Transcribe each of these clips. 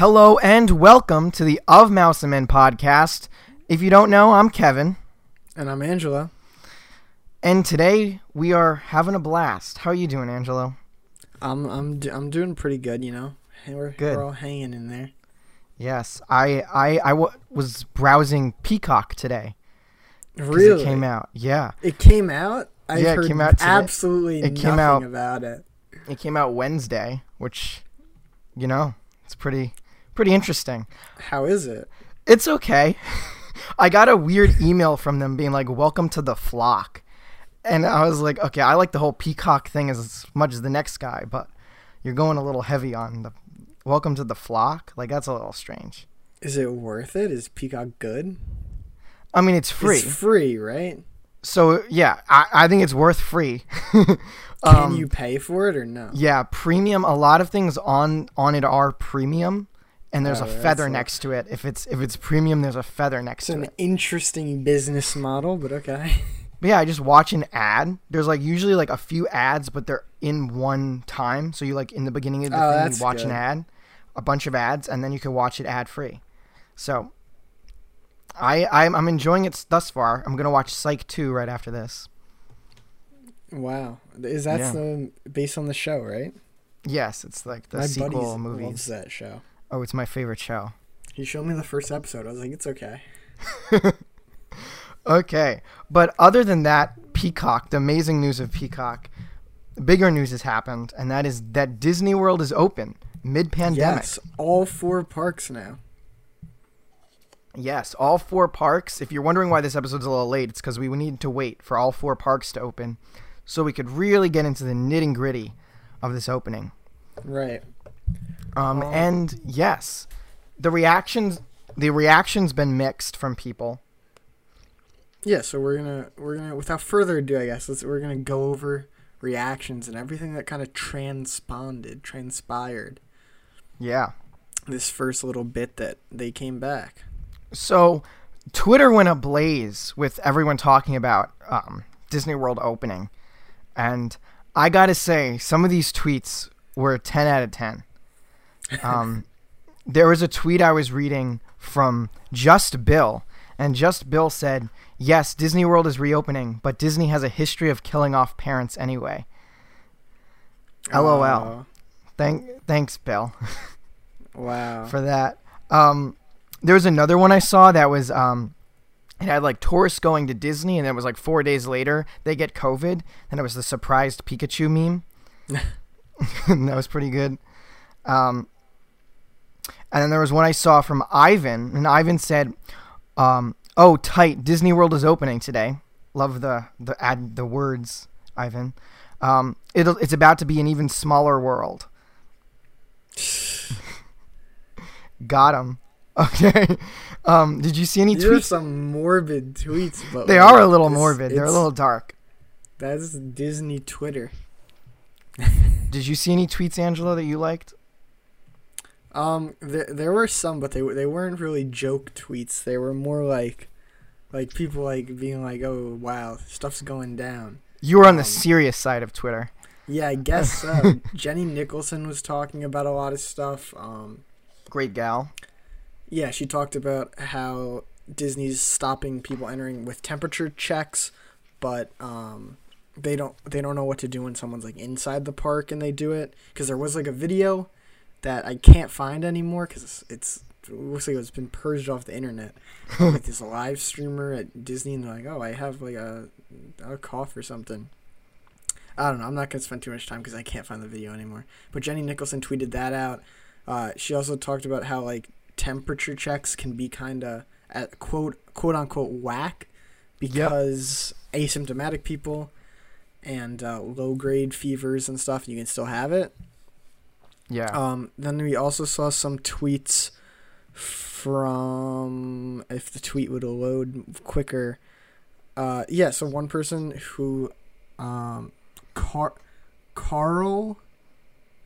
Hello and welcome to the Of Mouse and Men podcast. If you don't know, I'm Kevin, And I'm Angela. and today we are having a blast. How are you doing, Angelo? I'm I'm do- I'm doing pretty good, you know. We're Good. we're all hanging in there. Yes, I I, I w- was browsing Peacock today. Really? It came out. Yeah, It came out. I've Yeah, it heard came out today. absolutely It came nothing out- about it. it came out Wednesday, which, you know, it's pretty pretty interesting. How is it? It's okay. I got a weird email from them being like, "Welcome to the flock," and I was like, "Okay, I like the whole peacock thing as much as the next guy, but you're going a little heavy on the welcome to the flock. Like that's a little strange. Is it worth it? Is Peacock good? I mean, it's free, It's free, right? so yeah, I, I think it's worth free. Can Um, you pay for it or no? Yeah, premium. A lot of things on on it are premium, and there's Oh, a feather like- next to it. If it's if it's premium, there's a feather next It's to it. It's an interesting business model, but okay. But yeah, I just watch an ad. There's like usually like a few ads, but they're in one time. So you like in the beginning of the Oh, thing, you watch an ad, a bunch of ads, and then you can watch it ad free. So I I'm, I'm enjoying it thus far. I'm gonna watch Psych 2 right after this. Wow. Is that Yeah. the based on the show, right? Yes, it's like the My sequel buddy loves movies. that show. Oh, it's my favorite show. He showed me the first episode. I was like, it's okay. Okay, but other than that, Peacock, the amazing news of Peacock, bigger news has happened, and that is that Disney World is open mid-pandemic. Yes, all four parks now. Yes, all four parks. If you're wondering why this episode's a little late, it's because we need to wait for all four parks to open, so we could really get into the nitty gritty of this opening. Right. Um, Um, and yes, the reactions, the reactions been mixed from people. Yeah, so we're gonna we're gonna without further ado, I guess let's we're gonna go over reactions and everything that kind of transponded, transpired Yeah. this first little bit that they came back. So, Twitter went ablaze with everyone talking about um, Disney World opening, and I gotta say, some of these tweets were ten out of ten. Um, there was a tweet I was reading from Just Bill, and Just Bill said, "Yes, Disney World is reopening, but Disney has a history of killing off parents anyway." LOL. Uh, Thank, thanks, Bill. wow. for that. Um, there was another one I saw that was um, it had like tourists going to Disney, and then it was like four days later they get COVID, and it was the surprised Pikachu meme. that was pretty good. Um, and then there was one I saw from Ivan, and Ivan said, um, "Oh, tight! Disney World is opening today." Love the the add the words, Ivan. Um, it'll it's about to be an even smaller world. Got him. Okay. Um, did you see any are tweets? some morbid tweets, but They are a little morbid. They're a little dark. That's Disney Twitter. Did you see any tweets, Angela, that you liked? Um, there there were some, but they they weren't really joke tweets. They were more like, like people like being like, "Oh wow, stuff's going down." You were on the Um, serious side of Twitter. Yeah, I guess so. Jenny Nicholson was talking about a lot of stuff. Um, Great gal. yeah, she talked about how Disney's stopping people entering with temperature checks, but um, they don't they don't know what to do when someone's like inside the park and they do it. Because there was like a video that I can't find anymore because it's. It looks like it's been purged off the internet. like this live streamer at Disney, and they're like, "Oh, I have like a, a cough or something." I don't know. I'm not gonna spend too much time because I can't find the video anymore. But Jenny Nicholson tweeted that out. Uh, she also talked about how like temperature checks can be kind of at quote quote unquote whack because asymptomatic people and uh, low grade fevers and stuff you can still have it. Yeah. Um, then we also saw some tweets from if the tweet would load quicker. Uh, yeah, so one person who, um, Car- Carl,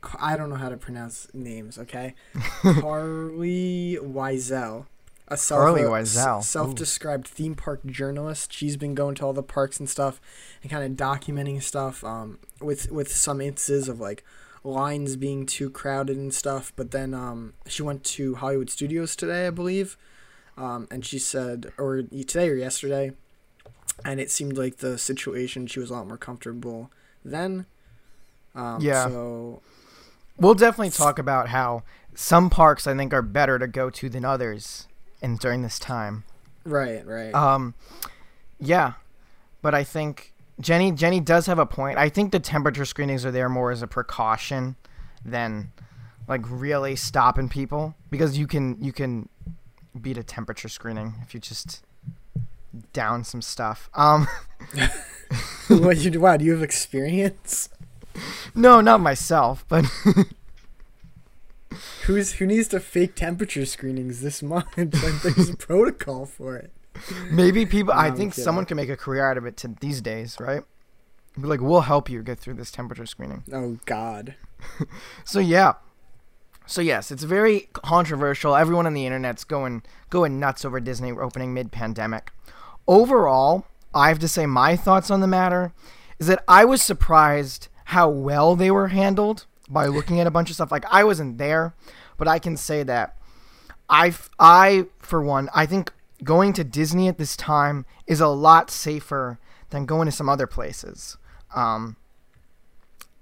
Ca- I don't know how to pronounce names. Okay, Carlye Wisel, a self Carly a self-described theme park journalist. She's been going to all the parks and stuff, and kind of documenting stuff. Um, with with some instances of like lines being too crowded and stuff. But then um, she went to Hollywood Studios today, I believe, um, and she said, or today or yesterday, and it seemed like the situation she was a lot more comfortable then. Um, Yeah. So We'll definitely talk about how some parks I think are better to go to than others, and during this time. right, right. Um, yeah, but I think Jenny Jenny does have a point. I think the temperature screenings are there more as a precaution than like really stopping people because you can you can beat a temperature screening if you just down some stuff. Um, what you wow? Do you have experience? no, not myself, but Who's who needs to fake temperature screenings this month? like there's a protocol for it. Mm. maybe people. I No, I'm think someone can make a career out of it to these days, right? Be like, we'll help you get through this temperature screening. Oh God. So yeah. So yes, it's very controversial. Everyone on the internet's going going nuts over Disney opening mid-pandemic. Overall, I have to say my thoughts on the matter is that I was surprised how well they were handled by looking at a bunch of stuff. Like I wasn't there, but I can say that I I for one, I think going to Disney at this time is a lot safer than going to some other places. Um,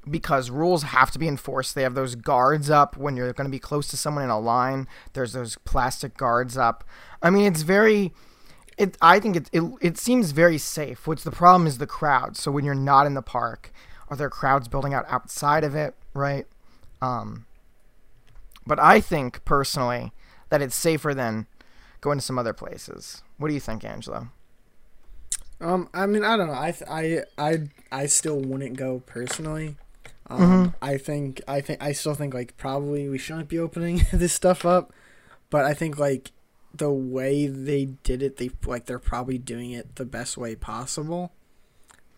because rules have to be enforced. They have those guards up when you're going to be close to someone in a line. There's those plastic guards up. I mean, it's very. It. I think it. It, it seems very safe. What's the problem is the crowd. So when you're not in the park, are there crowds building out outside of it? Right. Um. But I think personally that it's safer than going to some other places. What do you think, Angelo? Um, I mean, I don't know. I th- I I I still wouldn't go personally. Um, Mhm. I think I think I still think like probably we shouldn't be opening this stuff up, but I think like the way they did it, they like they're probably doing it the best way possible.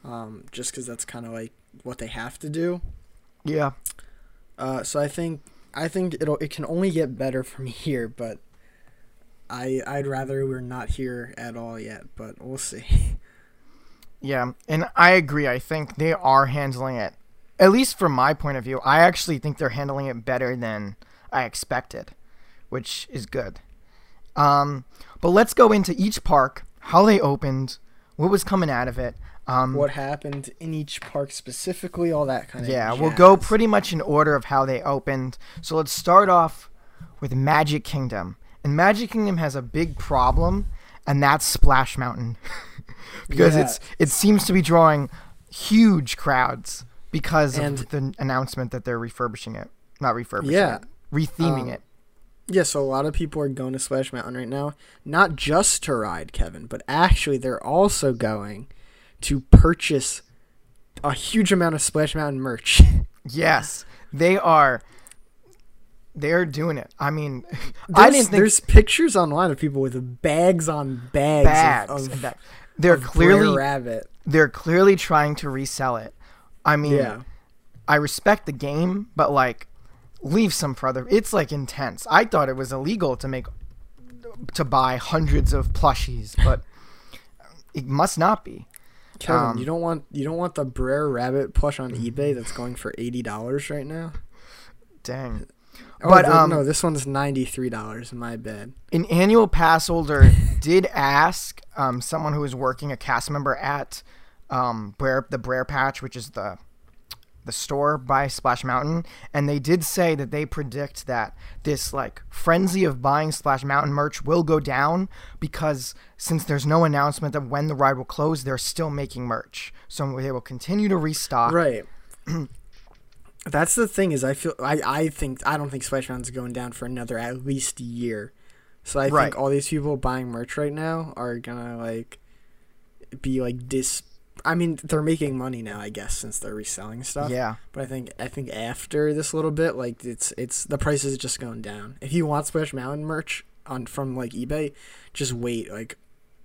Um, just because that's kind of like what they have to do. Yeah. Uh, so I think I think it'll it can only get better from here, but I I'd rather we're not here at all yet, but we'll see. Yeah, and I agree. I think they are handling it, at least from my point of view. I actually think they're handling it better than I expected, which is good. Um, but let's go into each park, how they opened, what was coming out of it. Um, what happened in each park specifically, all that kind of yeah, we'll go pretty much in order of how they opened. So let's start off with Magic Kingdom. And Magic Kingdom has a big problem, and that's Splash Mountain. because Yeah. it's it seems to be drawing huge crowds because And- of the announcement that they're refurbishing it. Not refurbishing Yeah. it. Retheming Um, it. Yeah, so a lot of people are going to Splash Mountain right now, not just to ride, Kevin, but actually they're also going to purchase a huge amount of Splash Mountain merch. Yes. They are they're doing it. I mean I There's- didn't think there's pictures online of people with bags on bags, bags of, of, that- they're of clearly Rabbit. they're clearly trying to resell it. I mean, Yeah. I respect the game, but like, leave some for other. It's like intense. I thought it was illegal to make to buy hundreds of plushies, but it must not be. Kevin, Um, you don't want you don't want the Brer Rabbit plush on eBay that's going for eighty dollars right now. Dang. Oh, But, the- um, no, this one's ninety three dollars. My bad. An annual pass holder did ask um, someone who was working a cast member at um, Brer, the Brer Patch, which is the the store by Splash Mountain, and they did say that they predict that this like frenzy of buying Splash Mountain merch will go down because since there's no announcement of when the ride will close, they're still making merch, so they will continue to restock. Right. That's the thing is I feel I, I think I don't think Splash Mountain's going down for another at least year. So I Right. think all these people buying merch right now are gonna like be like dis I mean, they're making money now, I guess, since they're reselling stuff. Yeah. But I think I think after this little bit, like it's it's the price is just going down. If you want Splash Mountain merch on from like eBay, just wait like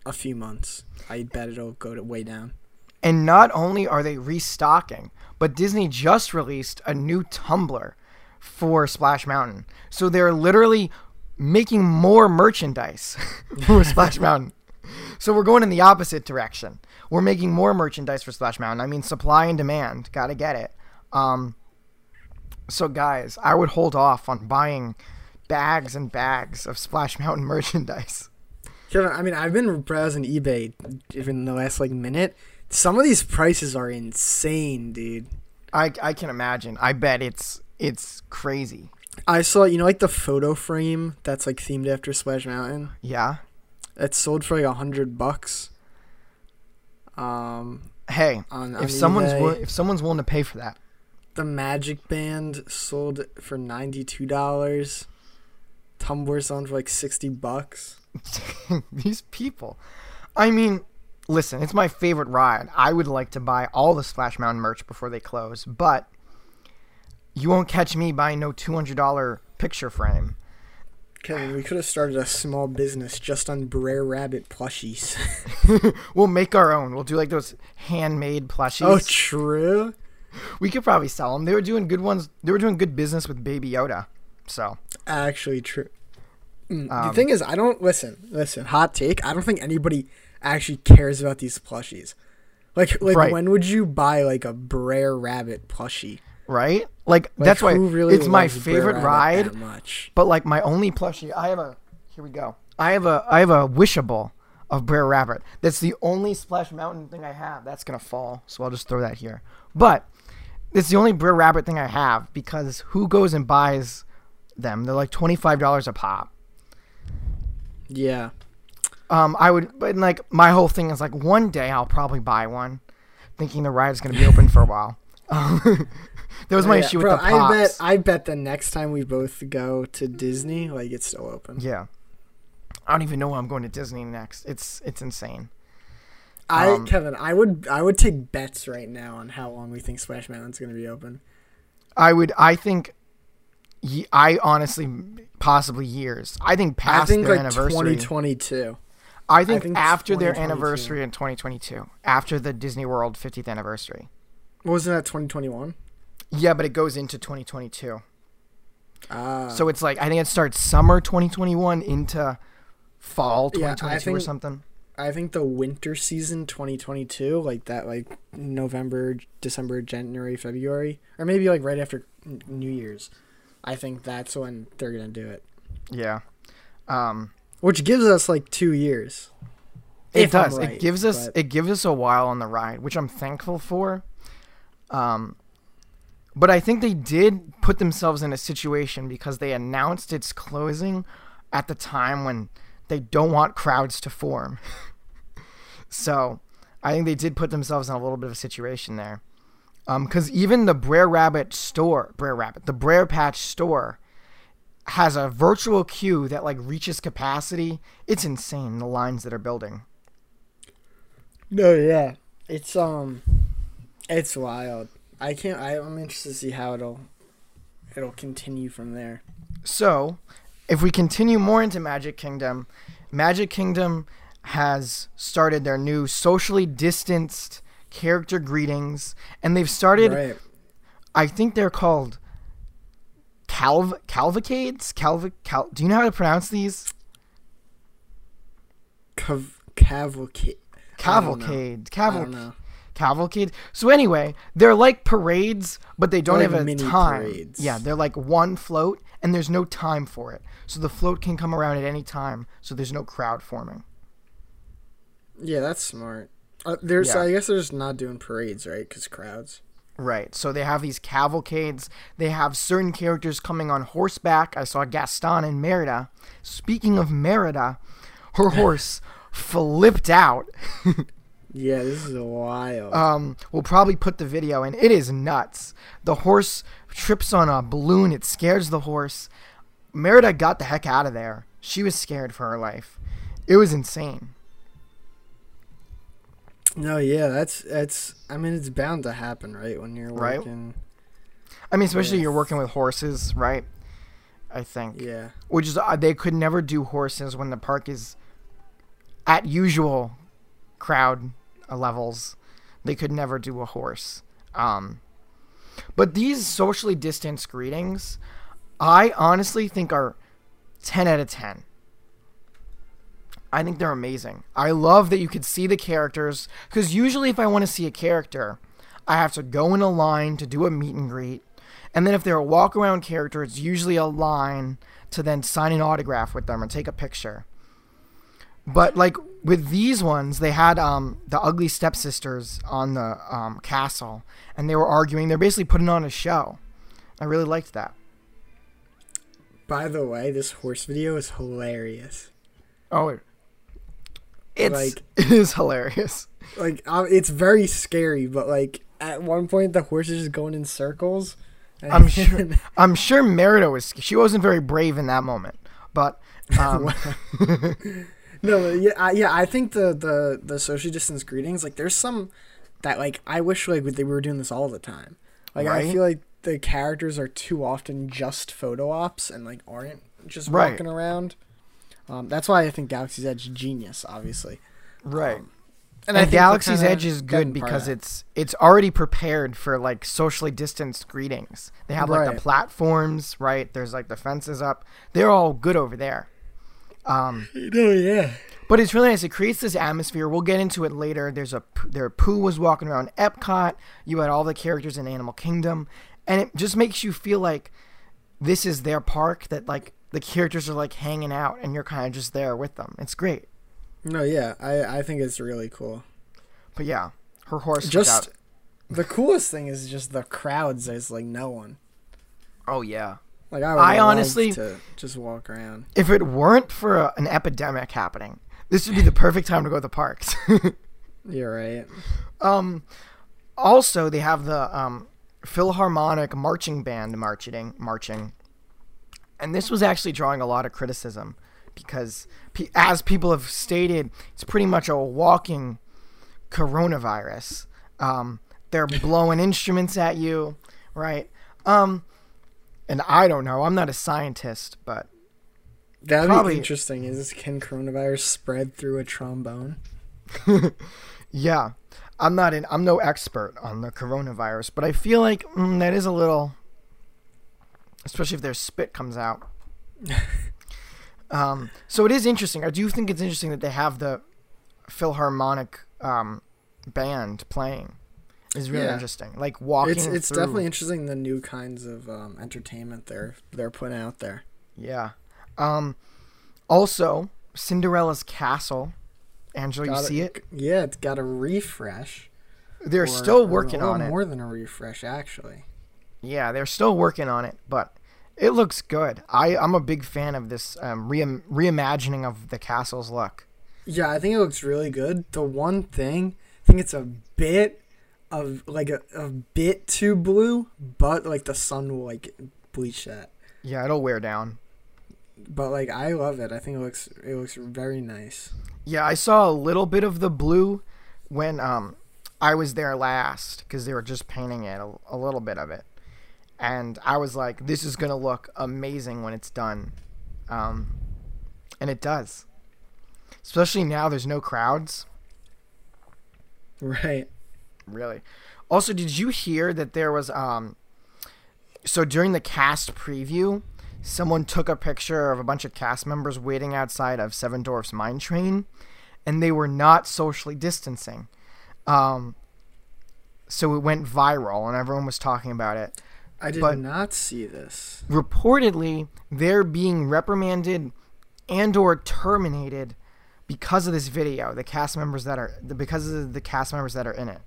a few months. I bet it'll go to way down. And not only are they restocking, but Disney just released a new tumbler for Splash Mountain. So they're literally making more merchandise for Splash Mountain. So we're going in the opposite direction. We're making more merchandise for Splash Mountain. I mean, supply and demand. Got to get it. Um, So, guys, I would hold off on buying bags and bags of Splash Mountain merchandise. Kevin, I mean, I've been browsing eBay in the last like minute. Some of these prices are insane, dude. I, I can imagine. I bet it's it's crazy. I saw, you know, like the photo frame that's like themed after Splash Mountain. Yeah. It's sold for like a hundred bucks. Um, Hey, on, on if someone's wi- if someone's willing to pay for that, the Magic Band sold for ninety two dollars. Tumbler selling for like sixty bucks. these people. I mean, listen, it's my favorite ride. I would like to buy all the Splash Mountain merch before they close, but you won't catch me buying no two hundred dollar picture frame. Kevin, we could have started a small business just on Brer Rabbit plushies. We'll make our own. We'll do like those handmade plushies. oh, true. we could probably sell them. They were doing good ones. They were doing good business with Baby Yoda. So Actually, true. Mm, the Um, thing is, I don't listen. Listen, hot take. I don't think anybody actually cares about these plushies. Like, like Right. when would you buy like a Brer Rabbit plushie? right, like, Like, that's why really it's my favorite ride. much. But like my only plushie, I have a. Here we go. I have a. I have a wishable of Brer Rabbit. That's the only Splash Mountain thing I have. That's gonna fall, so I'll just throw that here. But it's the only Brer Rabbit thing I have because who goes and buys them? They're like twenty five dollars a pop. Yeah. Um, I would, but like my whole thing is like one day I'll probably buy one, thinking the ride's gonna be open for a while. that was my Yeah, issue bro, with the pops. I bet I bet the next time we both go to Disney, like it's still open. yeah, I don't even know where I'm going to Disney next. It's it's insane. I Um, Kevin, I would I would take bets right now on how long we think Splash Mountain's gonna be open. I would. I think. I honestly, possibly years. I think I past think their like anniversary. 2022. I think, think after their anniversary in 2022, after the Disney World 50th anniversary. Wasn't that 2021? Yeah, but it goes into 2022. Ah. So it's like I think it starts summer 2021 into fall Yeah, I 2022 or something. I think the winter season 2022, like that, like November, December, January, February, or maybe like right after New Year's. I think that's when they're gonna do it, Yeah. Um, which gives us like two years. it does. right, it gives us but- it gives us a while on the ride, which I'm thankful for. Um, but I think they did put themselves in a situation because they announced its closing at the time when they don't want crowds to form. so I think they did put themselves in a little bit of a situation there. Because even the Brer Rabbit store, Brer Rabbit, the Brer Patch store, has a virtual queue that like reaches capacity. It's insane the lines that are building. No, yeah, it's um, it's wild. I can't. I, I'm interested to see how it'll it'll continue from there. So, if we continue more into Magic Kingdom, Magic Kingdom has started their new socially distanced character greetings, and they've started. right. I think they're called calv calvacades. Calv cal. Do you know how to pronounce these? Cav- cavalcade. Cavalcade. I Caval don't know. cavalcade. So anyway, they're like parades, but they don't They're have a time. parades. Yeah, they're like one float, and there's no time for it. So the float can come around at any time, so there's no crowd forming. Yeah, that's smart. Uh, there's, Yeah. I guess they're just not doing parades, right? Because crowds. Right. So they have these cavalcades. They have certain characters coming on horseback. I saw Gaston and Merida. Speaking of Merida, her horse flipped out. Yeah, this is wild. Um, we'll probably put the video in. It is nuts. The horse trips on a balloon. It scares the horse. Merida got the heck out of there. She was scared for her life. It was insane. No, yeah, that's that's. I mean, it's bound to happen, right? When you're working. Right. I mean, especially Yeah. you're working with horses, right? I think. Yeah. which is uh, they could never do horses when the park is at usual crowd levels. They could never do a horse. Um, but these socially distanced greetings, I honestly think are ten out of ten. I think they're amazing. I love that you could see the characters because usually if I want to see a character, I have to go in a line to do a meet and greet, And then if they're a walk around character, it's usually a line to then sign an autograph with them or take a picture. But like with these ones, they had um, the ugly stepsisters on the um, castle, and they were arguing. They're basically putting on a show. I really liked that. By the way, this horse video is hilarious. Oh, it's Like- it is hilarious. Like, uh, it's very scary, but like at one point the horse is just going in circles. I'm sure. I'm sure Merida was. She wasn't very brave in that moment, but um, no, yeah, I, yeah. I think the the the social distance greetings, like, there's some that like I wish like they were doing this all the time. Like, I feel like the characters are too often just photo ops and like aren't just Right. walking around. Um, that's why I think Galaxy's Edge is genius, obviously. right. Um, and I think Galaxy's Edge is good because it's it's already prepared for like socially distanced greetings. They have like Right. the platforms, right? There's like the fences up. They're all good over there. Um, No, yeah. but it's really nice. It creates this atmosphere. We'll get into it later. There's a there. Pooh was walking around Epcot. You had all the characters in Animal Kingdom, and it just makes you feel like this is their park. That like the characters are like hanging out, and you're kind of just there with them. It's great. No, yeah. I I think it's really cool. But yeah, her horse Just the coolest thing is just the crowds. There's like no one. Oh yeah. Like I, would I honestly- to just walk around. If it weren't for a, an epidemic happening, this would be the perfect time to go to the parks. You're right. um, also, they have the um, Philharmonic Marching Band marching, marching, and this was actually drawing a lot of criticism because, as people have stated, it's pretty much a walking coronavirus. Um, they're blowing instruments at you, right? Um, and I don't know. I'm not a scientist, but That'd Probably- be interesting. Is can coronavirus spread through a trombone? Yeah, I'm not an I'm no expert on the coronavirus, but I feel like mm, that is a little, especially if their spit comes out. um, so it is interesting. I do think it's interesting that they have the Philharmonic um, band playing. Is really Yeah. interesting. Like walking. It's it's through- definitely interesting the new kinds of um, entertainment they're they're putting out there. yeah. Um, also, Cinderella's castle. Angela, you Got see it? Yeah, it's got a refresh. They're or- still or working on it. More than a refresh, actually. Yeah, they're still working on it, but it looks good. I, I'm a big fan of this um, reim reimagining of the castle's look. Yeah, I think it looks really good. The one thing, I think it's a bit of like a, a bit too blue, but like the sun will like bleach that. Yeah, it'll wear down. But like I love it. I think it looks it looks very nice. Yeah, I saw a little bit of the blue when um I was there last because they were just painting it a, a little bit of it, and I was like, "This is gonna look amazing when it's done," um, and it does. Especially now, there's no crowds. Right. Really. Also, did you hear that there was um so during the cast preview, someone took a picture of a bunch of cast members waiting outside of Seven Dwarfs Mine Train and they were not socially distancing. Um so it went viral and everyone was talking about it. I did But- not see this. Reportedly, they're being reprimanded and or terminated because of this video, the cast members that are the because of the cast members that are in it.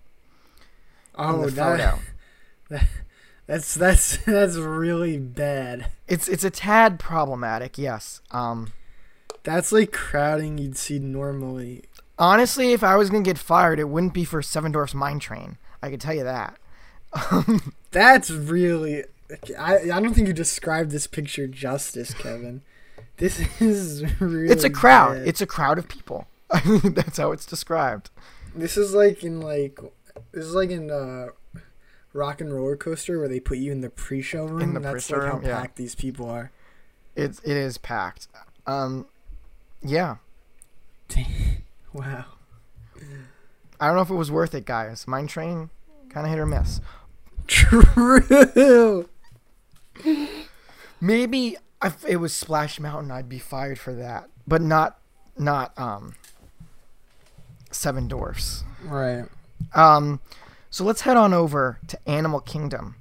Oh, that, photo. that's that's that's really bad. It's it's a tad problematic, yes. Um, That's like crowding you'd see normally. honestly, if I was gonna get fired, it wouldn't be for Seven Dwarfs Mine Train. I can tell you that. That's really. I I don't think you described this picture justice, Kevin. This is really. it's a crowd. bad. It's a crowd of people. That's how it's described. This is like in like this is like in uh Rock and Roller Coaster where they put you in the pre-show room. In the That's pre-show like how room, yeah. packed these people are. It's it is packed. Um, yeah. Wow. I don't know if it was worth it, guys. Mine Train, kind of hit or miss. True. Maybe if it was Splash Mountain, I'd be fired for that, but not not um Seven Dwarfs. Right. Um, so let's head on over to Animal Kingdom.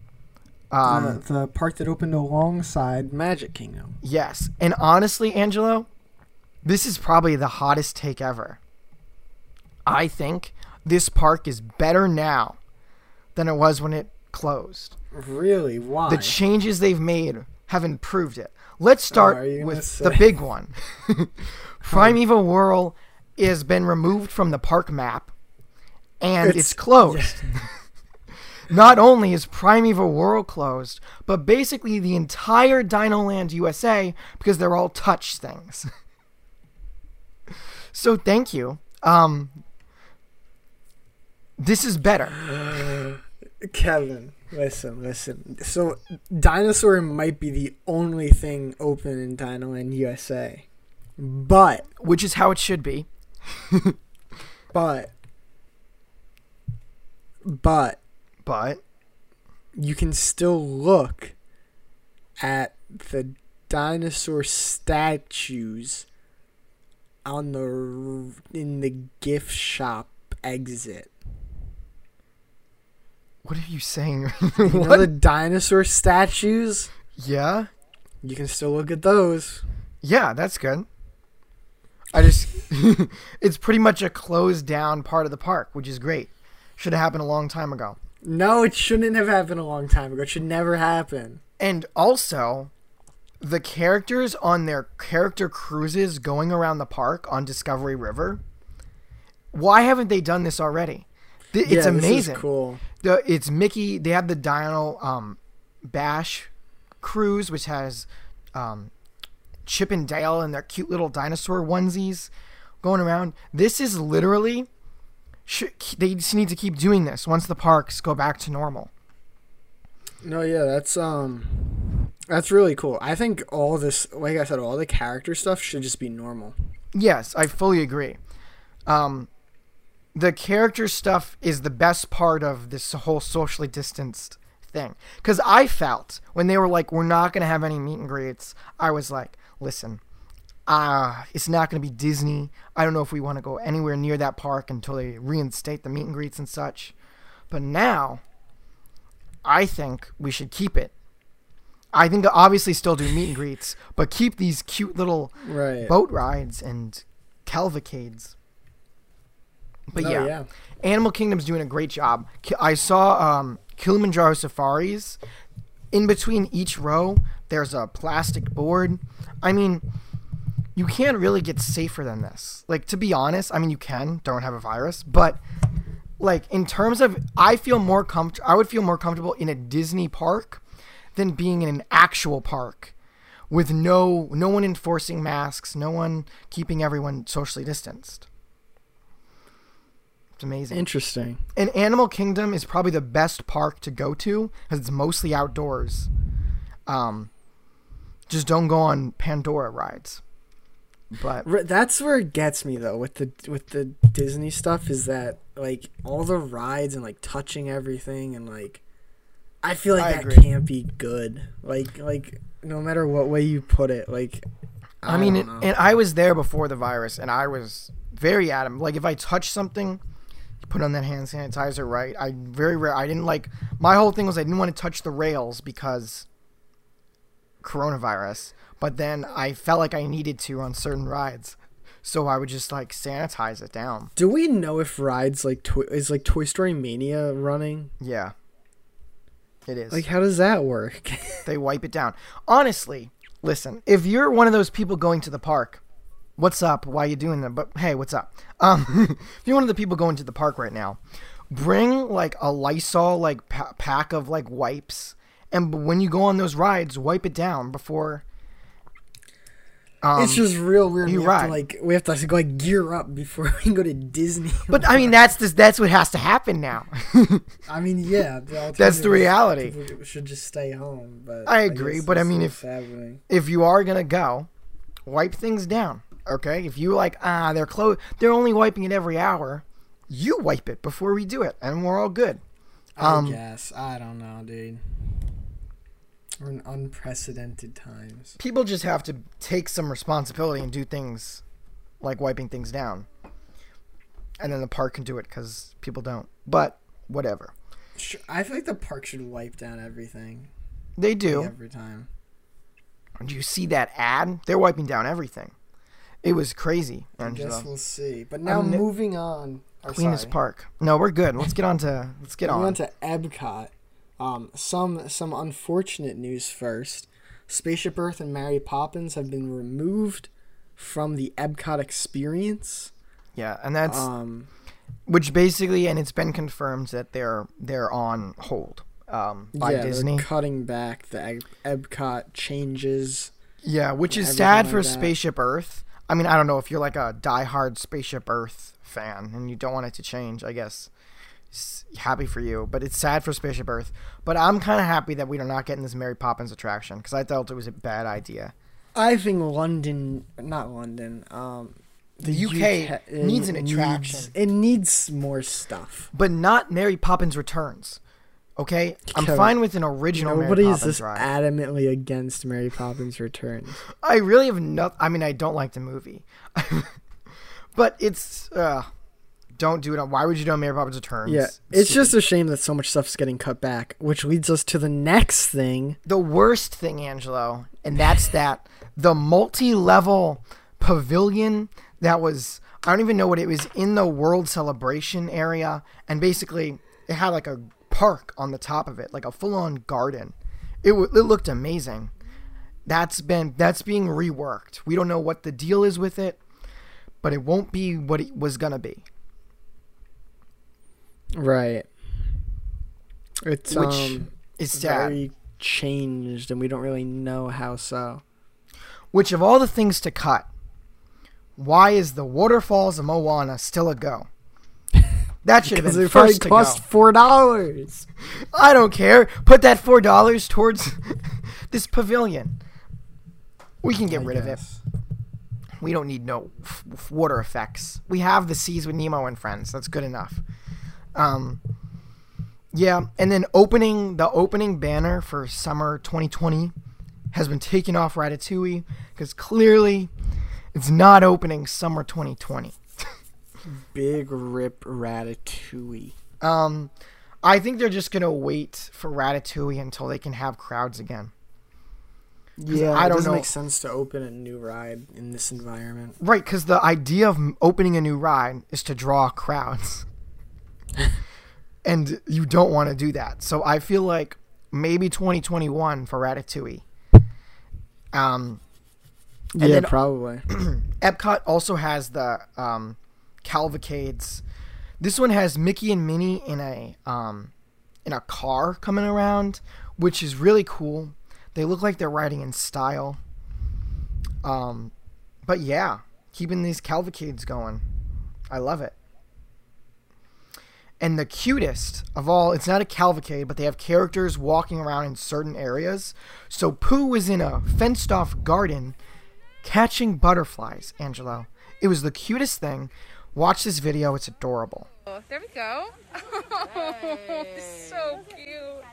Um, the, the park that opened alongside Magic Kingdom. Yes. And honestly, Angelo, this is probably the hottest take ever. I think this park is better now than it was when it closed. Really? Why? The changes they've made have improved it. Let's start are you gonna with say- the big one. Primeval Whirl has been removed from the park map and it's, It's- closed. Not only is Primeval Whirl closed, but basically the entire Dinoland USA because they're all touch things. so thank you. Um, this is better. Kevin, listen, listen. So, dinosaur might be the only thing open in Dinoland USA, but which is how it should be. but but But you can still look at the dinosaur statues on the in the gift shop exit. What are you saying? You know the dinosaur statues? yeah, You can still look at those. yeah, that's good. I just, it's pretty much a closed down part of the park, which is great. Should have happened a long time ago. No, it shouldn't have happened a long time ago. It should never happen. And also, the characters on their character cruises going around the park on Discovery River. Why haven't they done this already? Th- It's Yeah, is amazing. cool. The, it's Mickey. They have the Dino um, Bash cruise, which has um, Chip and Dale and their cute little dinosaur onesies going around. This is literally. They just need to keep doing this once the parks go back to normal. No, yeah, that's um, that's really cool. I think all this, like I said, all the character stuff should just be normal. Yes, I fully agree. Um, the character stuff is the best part of this whole socially distanced thing. Because I felt when they were like, "We're not gonna have any meet and greets," I was like, "Listen, uh, it's not gonna be Disney. I don't know if we want to go anywhere near that park until they reinstate the meet and greets and such." But now, I think we should keep it. I think obviously still do meet and greets, but keep these cute little Right. boat rides and cavalcades. But yeah, yeah. Animal Kingdom's doing a great job. I saw um, Kilimanjaro safaris. In between each row, there's a plastic board. I mean, you can't really get safer than this. Like to be honest, I mean you can, don't have a virus, but like in terms of I feel more comfort I would feel more comfortable in a Disney park than being in an actual park with no no one enforcing masks, no one keeping everyone socially distanced. It's amazing. Interesting. And Animal Kingdom is probably the best park to go to because it's mostly outdoors. Um, just don't go on Pandora rides. But That's where it gets me though with the with the Disney stuff is that like all the rides and like touching everything and like I feel like I that agree. can't be good. Like like no matter what way you put it, like I, mean, don't know. and I was there before the virus, and I was very adamant. Like if I touch something, put on that hand sanitizer, right? I very rare. I didn't like. My whole thing was I didn't want to touch the rails because coronavirus. But then I felt like I needed to on certain rides, so I would just like sanitize it down. Do we know if rides like Toy is like Toy Story Mania running? Yeah, it is. Like how does that work? they wipe it down. Honestly, listen, if you're one of those people going to the park, what's up? Why you doing that? But hey, what's up? Um, if you're one of the people going to the park right now, bring like a Lysol like pa- pack of like wipes, and when you go on those rides, wipe it down before. Um, it's just real weird. you we have ride. to like we have to like gear up before we go to Disney. but I mean, that's this, that's what has to happen now. I mean, yeah, the That's the reality. People should just stay home. But I agree, guess but I mean, if- happening. if you are gonna go, wipe things down. Okay, if you like, ah, they're close, they're only wiping it every hour. You wipe it before we do it, and we're all good. Um, I guess I don't know, dude. We're in unprecedented times. People just have to take some responsibility and do things like wiping things down, and then the park can do it because people don't. But whatever. Sh- I feel like the park should wipe down everything. They do. every time. Do you see that ad? They're wiping down everything. It was crazy, Angela. I guess we'll see. But now I'm moving on. or Queen's sorry. Park. No, we're good. Let's get on to let's get Moving on. on to Epcot. Um, some some unfortunate news first. Spaceship Earth and Mary Poppins have been removed from the Epcot experience. Yeah, and that's Um, which basically, and it's been confirmed that they're they're on hold um, by yeah, Disney. they're cutting back the Ep- Epcot changes. Yeah, which is sad for that. Spaceship Earth. I mean, I don't know if you're like a diehard Spaceship Earth fan and you don't want it to change. I guess it's happy for you, but it's sad for Spaceship Earth. But I'm kind of happy that we are not getting this Mary Poppins attraction because I felt it was a bad idea. I think London, not London, um, The UK needs an attraction. needs- it needs more stuff. But not Mary Poppins Returns. Okay, I'm Kevin, fine with an original Nobody is this ride. adamantly against Mary Poppins Returns. I really have no. I mean, I don't like the movie, but it's. Uh, don't do it. On, why would you do Mary Poppins Returns? Yeah, it's just a shame that so much stuff's getting cut back, which leads us to the next thing. the worst thing, Angelo, and that's that the multi-level pavilion that was. I don't even know what it was in the World Celebration area, and basically it had like a park on the top of it, like a full-on garden. It w- it looked amazing. That's been that's being reworked. We don't know what the deal is with it, but it won't be what it was gonna be. Right. It's Which um is sad. very changed, and we don't really know how so. Which of all the things to cut, why is the waterfalls of Moana still a go? That should have been it first cost four dollars. I don't care. Put that four dollars towards this pavilion. We can get rid of it. We don't need no f- f- water effects. We have the seas with Nemo and friends. That's good enough. Um, yeah, and then opening the opening banner for summer 2020 has been taken off Ratatouille because clearly it's not opening summer 2020. Big rip ratatouille. Um, I think they're just gonna wait for Ratatouille until they can have crowds again. Yeah, I don't doesn't know. make sense to open a new ride in this environment. Right, because the idea of opening a new ride is to draw crowds. and you don't want to do that. So I feel like maybe 2021 for Ratatouille. Um, yeah, then- probably. Epcot also has the um, Cavalcades. This one has Mickey and Minnie in a um, in a car coming around, which is really cool. They look like they're riding in style. Um, but yeah, keeping these cavalcades going, I love it. And the cutest of all, it's not a cavalcade, but they have characters walking around in certain areas. So Pooh was in a fenced off garden catching butterflies, Angelo. It was the cutest thing. Watch this video, it's adorable. Oh, there we go. Oh, so cute. Oh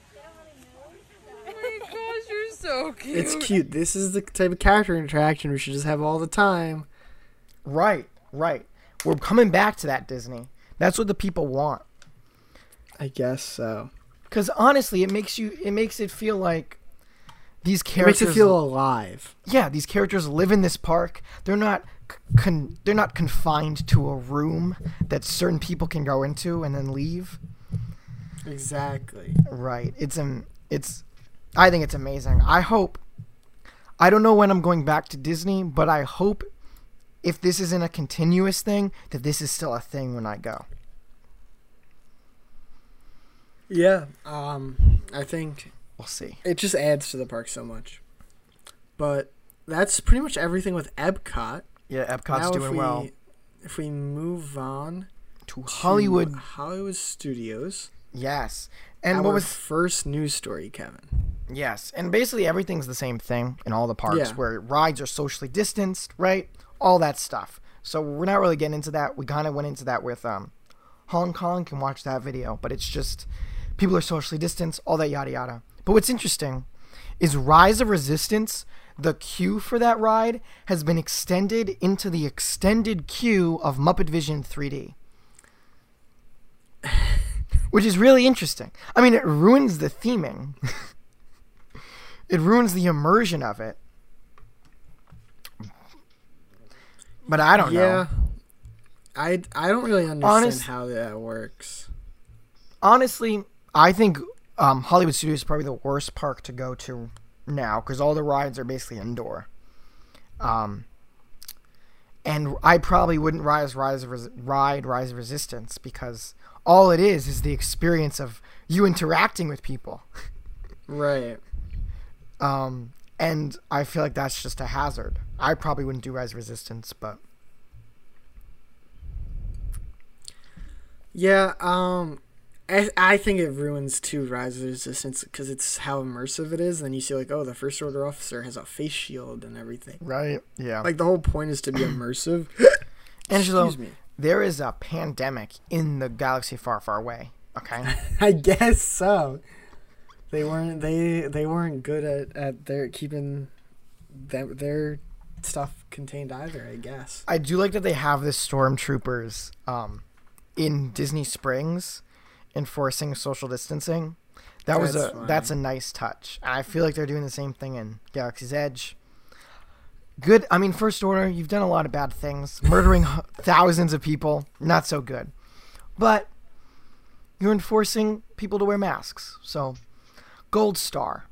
my gosh, you're so cute. it's cute. This is the type of character interaction we should just have all the time. Right, right. We're coming back to that, Disney. That's what the people want. I guess so. Because honestly, it makes you, it makes it feel like these It characters. makes it feel alive. yeah, these characters live in this park. They're not, c- con- they're not confined to a room that certain people can go into and then leave. Exactly. Right. It's um it's I think it's amazing. I hope I don't know when I'm going back to Disney, but I hope if this isn't a continuous thing, that this is still a thing when I go. Yeah. Um, I think We'll see. it just adds to the park so much. But that's pretty much everything with Epcot. Yeah, Epcot's now, doing if we, well. If we move on To to Hollywood. Hollywood Studios, Yes. And what was first news story, Kevin? yes, and basically everything's the same thing in all the parks Yeah. where rides are socially distanced, right? All that stuff. So we're not really getting into that. We kind of went into that with um Hong Kong can watch that video, but it's just people are socially distanced, all that yada yada. But what's interesting is Rise of Resistance, the queue for that ride has been extended into the extended queue of Muppet Vision 3D. Which is really interesting. I mean, it ruins the theming. it ruins the immersion of it. But I don't yeah. know. I I don't really understand Honest- how that works. Honestly, I think um, Hollywood Studios is probably the worst park to go to now because all the rides are basically indoor. Um, and I probably wouldn't rise rise Res- ride Rise of Resistance because all it is is the experience of you interacting with people. Right. Um, and I feel like that's just a hazard. I probably wouldn't do Rise of Resistance, but Yeah, um I, I think it ruins too Rise of Resistance because it's how immersive it is. And then you see like, oh, the first order officer has a face shield and everything. right, yeah. Like the whole point is to be immersive. Angelo, Excuse me. there is a pandemic in the galaxy far, far away. Okay. I guess so. They weren't they they weren't good at at their keeping them their stuff contained either. I guess. I do like that they have the stormtroopers um, in Disney Springs enforcing social distancing. That was That's a fine. that's a nice touch. I feel like they're doing the same thing in Galaxy's Edge. Good. I mean, First Order, you've done a lot of bad things, murdering thousands of people. Not so good. But you're enforcing people to wear masks. So, gold star.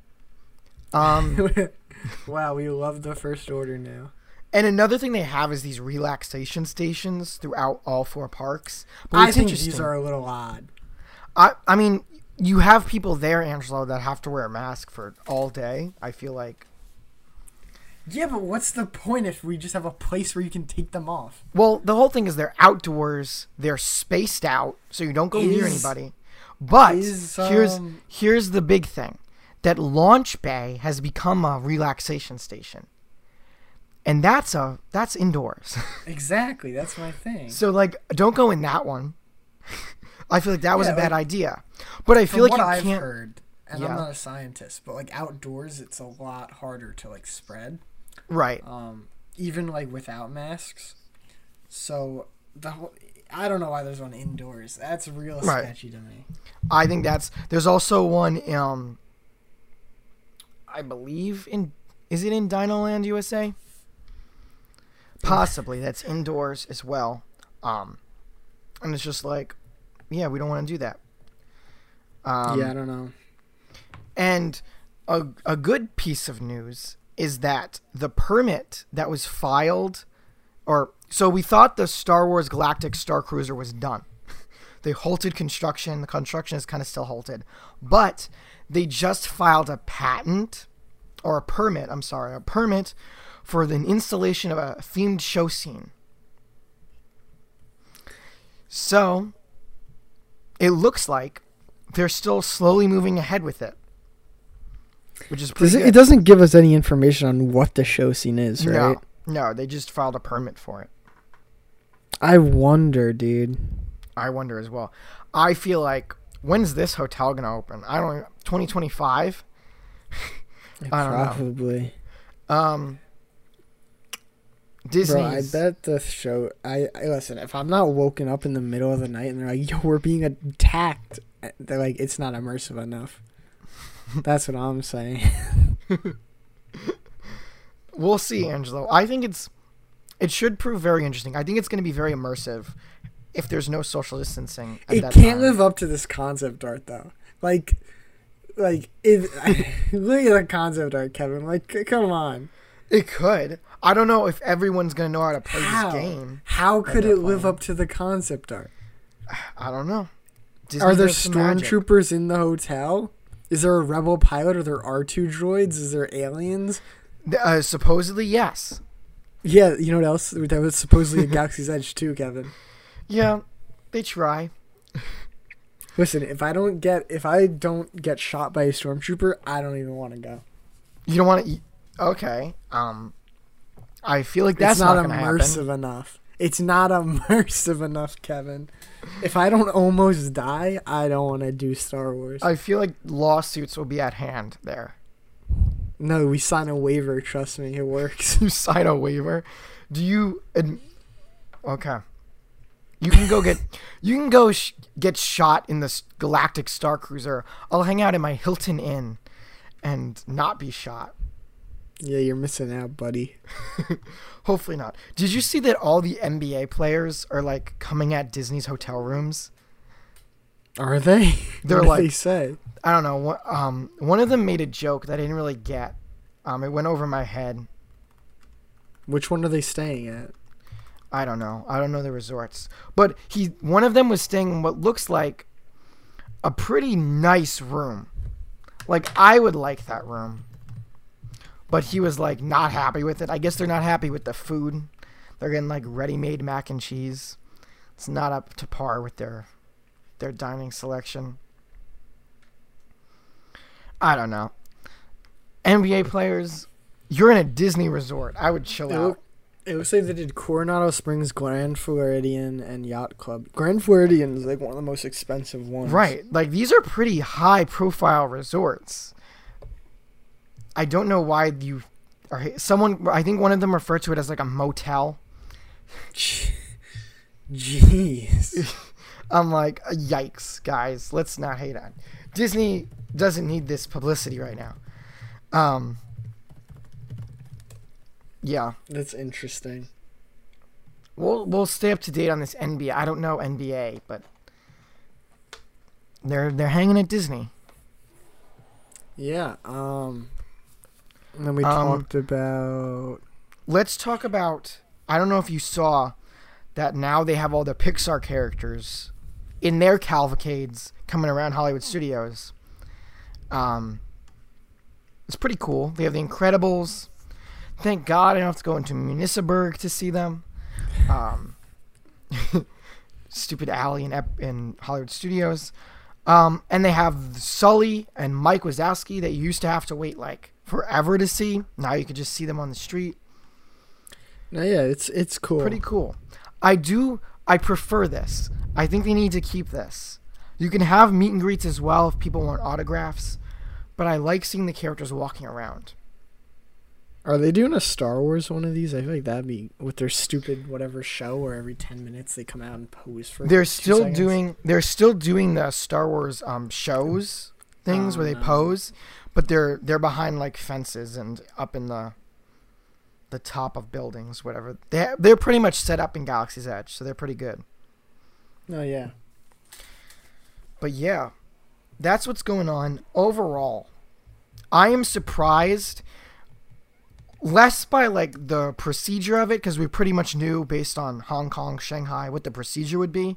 Um, wow, we love the first order now. And another thing they have is these relaxation stations throughout all four parks. But I think these are a little odd. I I mean, you have people there, Angelo, that have to wear a mask for all day. I feel like. Yeah, but what's the point if we just have a place where you can take them off? Well, the whole thing is they're outdoors. They're spaced out, so you don't go near anybody. But is, here's um, here's the big thing: that Launch Bay has become a relaxation station, and that's a that's indoors. Exactly, that's my thing. so like, don't go in that one. I feel like that was Yeah, a bad like- idea, but I feel like what you I've can't. heard, and Yeah. I'm not a scientist, but like outdoors, it's a lot harder to like spread, Right. um, even like without masks. So the whole, I don't know why there's one indoors. That's real Right. sketchy to me. I think that's there's also one um I believe in is it in Dinoland USA? Possibly that's indoors as well. Um and it's just like yeah, we don't want to do that. Um yeah, I don't know. and a a good piece of news is that the permit that was filed or so we thought the Star Wars Galactic Star Cruiser was done. they halted construction. The construction is kind of still halted. But they just filed a patent or a permit, I'm sorry, a permit for the installation of a themed show scene. So it looks like they're still slowly moving ahead with it. Which is pretty Does it, good. it doesn't give us any information on what the show scene is, right? No, no, they just filed a permit for it. I wonder, dude. I wonder as well. I feel like when's this hotel gonna open? I don't. Twenty twenty five. I don't know. Probably. Um. Disney. Bro, I bet the show. I, I listen. If I'm not woken up in the middle of the night and they're like, "Yo, we're being attacked," eh, they're like, "It's not immersive enough." That's what I'm saying. We'll see, Angelo. I think it's. It should prove very interesting. I think it's going to be very immersive, if there's no social distancing. At it can't time. live up to this concept art though. Like, like it. look at the concept art, Kevin. Like, come on. It could. I don't know if everyone's going to know how to play How? this game. How could it live playing. up to the concept art? I don't know. Disney Are there does some magic. stormtroopers in the hotel? Is there a rebel pilot? Are there R two droids? Is there aliens? Uh, supposedly, yes. Yeah, you know what else? That was supposedly a Galaxy's Edge too, Kevin. Yeah, they try. Listen, if I don't get if I don't get shot by a stormtrooper, I don't even want to go. You don't want to. Okay. Um, I feel like that's it's not, not, immersive happen. enough. It's not immersive enough, Kevin. If I don't almost die, I don't want to do Star Wars. I feel like lawsuits will be at hand there. no, we sign a waiver. Trust me, it works. You sign a waiver. Do you? Ad- okay. You can go get. You can go sh- get shot in this galactic star cruiser. I'll hang out in my Hilton Inn, and not be shot. Yeah, you're missing out, buddy. Hopefully not. Did you see that all the NBA players are like coming at Disney's hotel rooms? Are they? They're what like- they say? I don't know. One- Um, one of them made a joke that I didn't really get. Um, it went over my head. Which one are they staying at? I don't know. I don't know the resorts. But he one of them was staying in what looks like a pretty nice room. Like I would like that room. But he was like not happy with it. I guess they're not happy with the food. They're getting like ready-made mac and cheese. It's not up to par with their their dining selection. I don't know. NBA players, you're in a Disney resort. I would chill It, out. look, it looks like they did Coronado Springs, Grand Floridian, and Yacht Club. Grand Floridian is like one of the most expensive ones. Right. Like these are pretty high profile resorts. I don't know why you are someone I think one of them referred to it as like a motel. Jeez. I'm like, yikes, guys. Let's not hate on. Disney doesn't need this publicity right now. Um Yeah. That's interesting. We'll we'll stay up to date on this NBA. I don't know NBA, but they're they're hanging at Disney. Yeah. Um. And then we Um, talked about. let's talk about I don't know if you saw that now they have all the Pixar characters in their cavalcades coming around Hollywood Studios. Um it's pretty cool. They have the Incredibles. Thank God I don't have to go into Municiberg to see them. Um stupid alley in, Ep- in Hollywood Studios. Um, and they have Sully and Mike Wazowski that you used to have to wait like forever to see. Now you can just see them on the street. No, yeah, it's it's cool. Pretty cool. I do. I prefer this. I think they need to keep this. You can have meet and greets as well if people want autographs, but I like seeing the characters walking around. Are they doing a Star Wars one of these? I feel like that'd be with their stupid whatever show where every ten minutes they come out and pose for. They're still seconds. doing. They're still doing the Star Wars um, shows things Oh, where they no. pose, but they're they're behind like fences and up in the the top of buildings, whatever. They they're pretty much set up in Galaxy's Edge, so they're pretty good. Oh yeah. But yeah, that's what's going on overall. I am surprised less by like the procedure of it because we pretty much knew based on Hong Kong, Shanghai what the procedure would be,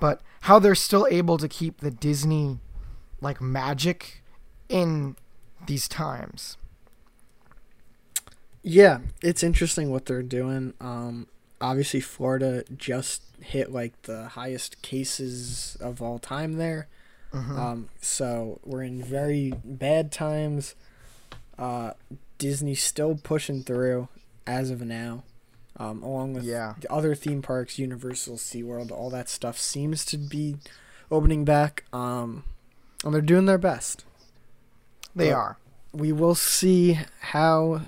but how they're still able to keep the Disney like magic in these times. Yeah, it's interesting what they're doing. Um, obviously, Florida just hit like the highest cases of all time there. Mhm. Um, so we're in very bad times. Uh, Disney's still pushing through as of now, um, along with Yeah. the other theme parks, Universal, SeaWorld, all that stuff seems to be opening back. Um, and they're doing their best. They But- are. we will see how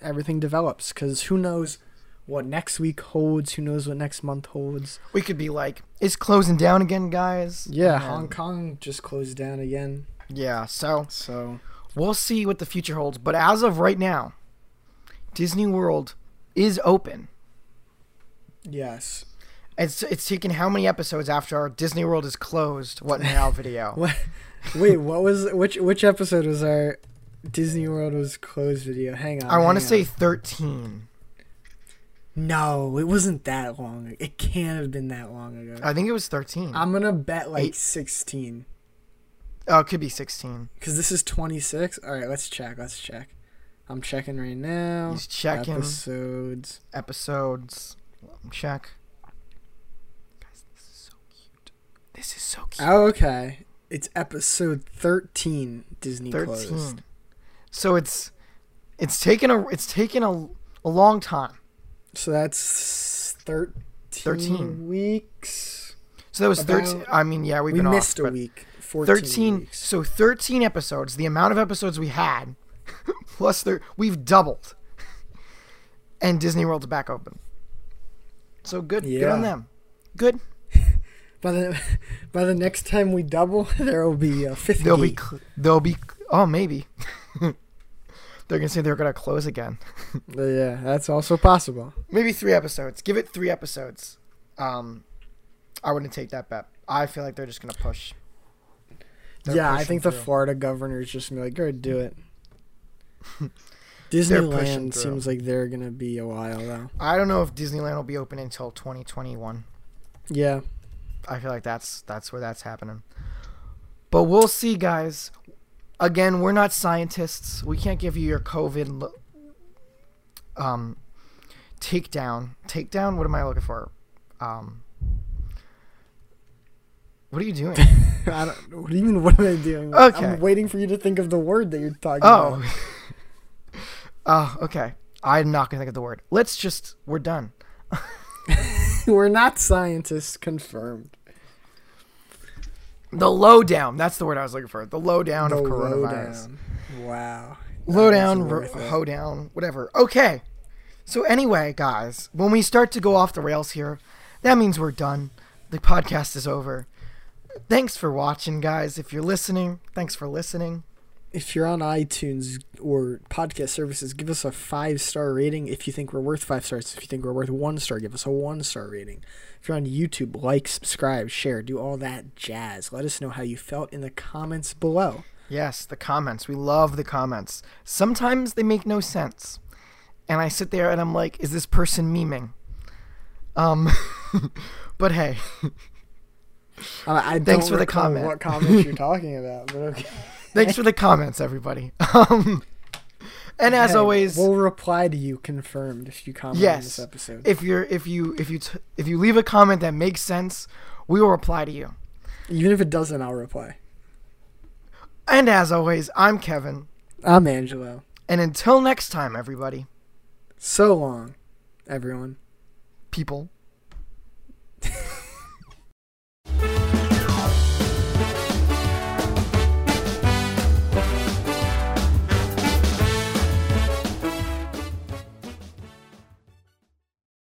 everything develops because who knows what next week holds who knows what next month holds We could be like, it's closing down again, guys. yeah And- hong kong just closed down again Yeah, so so we'll see what the future holds. But as of right now, Disney World is open. yes It's it's taken how many episodes after our Disney World is closed? What now video? what wait what was which which episode was our disney world was closed video hang on I want to say thirteen. no it wasn't that long it can't have been that long ago I think it was thirteen. i'm gonna bet like Eight. 16 oh, it could be sixteen. because this is 26 all right let's check let's check i'm checking right now He's checking episodes episodes. Check. Guys, this is so cute. This is so cute. Oh, okay. It's episode 13 Disney closed. Thirteen. So it's it's taken a it's taken a, a long time. So that's 13, 13. weeks. So that was About- thirteen. I mean, yeah, we've we been missed off, a week. 14 Thirteen. weeks. So thirteen episodes. The amount of episodes we had, plus there, we've doubled. And Disney World's back open. So good. Good on them. Good. By the by the next time we double, there will be a fifth They'll be. gate. cl- They'll be. Oh, maybe. they're gonna say they're gonna close again. Yeah, that's also possible. Maybe three episodes. Give it three episodes. Um, I wouldn't take that bet. I feel like they're just gonna push. They're yeah, I think the. Florida governor is just gonna be like, go ahead, do it. Disneyland seems like they're gonna be a while though. I don't know if Disneyland will be open until 2021. Yeah, I feel like that's that's where that's happening. But we'll see, guys. Again, we're not scientists. We can't give you your COVID lo- um takedown. Takedown. What am I looking for? Um. What are you doing? I don't. What do you mean? What am I doing? Okay. I'm waiting for you to think of the word that you're talking about. Oh. oh, okay. I'm not gonna think of the word. Let's just. We're done. We're not scientists, confirmed. The lowdown. That's the word I was looking for. The lowdown of coronavirus. lowdown. Wow. Lowdown, is ro- worth it. hoedown, whatever. Okay. So anyway, guys, when we start to go off the rails here, that means we're done. The podcast is over. Thanks for watching, guys. If you're listening, thanks for listening. If you're on iTunes or podcast services, give us a five star rating if you think we're worth five stars. If you think we're worth one star, give us a one star rating. If you're on YouTube, like, subscribe, share, do all that jazz. Let us know how you felt in the comments below. Yes, the comments. We love the comments. Sometimes they make no sense. And I sit there and I'm like, is this person memeing? Um but hey, I, I Thanks don't for the comment. What comments you're talking about? But okay. Thanks for the comments everybody. Um and as Hey, always, we'll reply to you confirmed if you comment on Yes. this episode. if you're if you if you t- if you leave a comment that makes sense, we will reply to you. Even if it doesn't, I'll reply. And as always, I'm Kevin. I'm Angelo. And until next time, everybody, So long, everyone. people.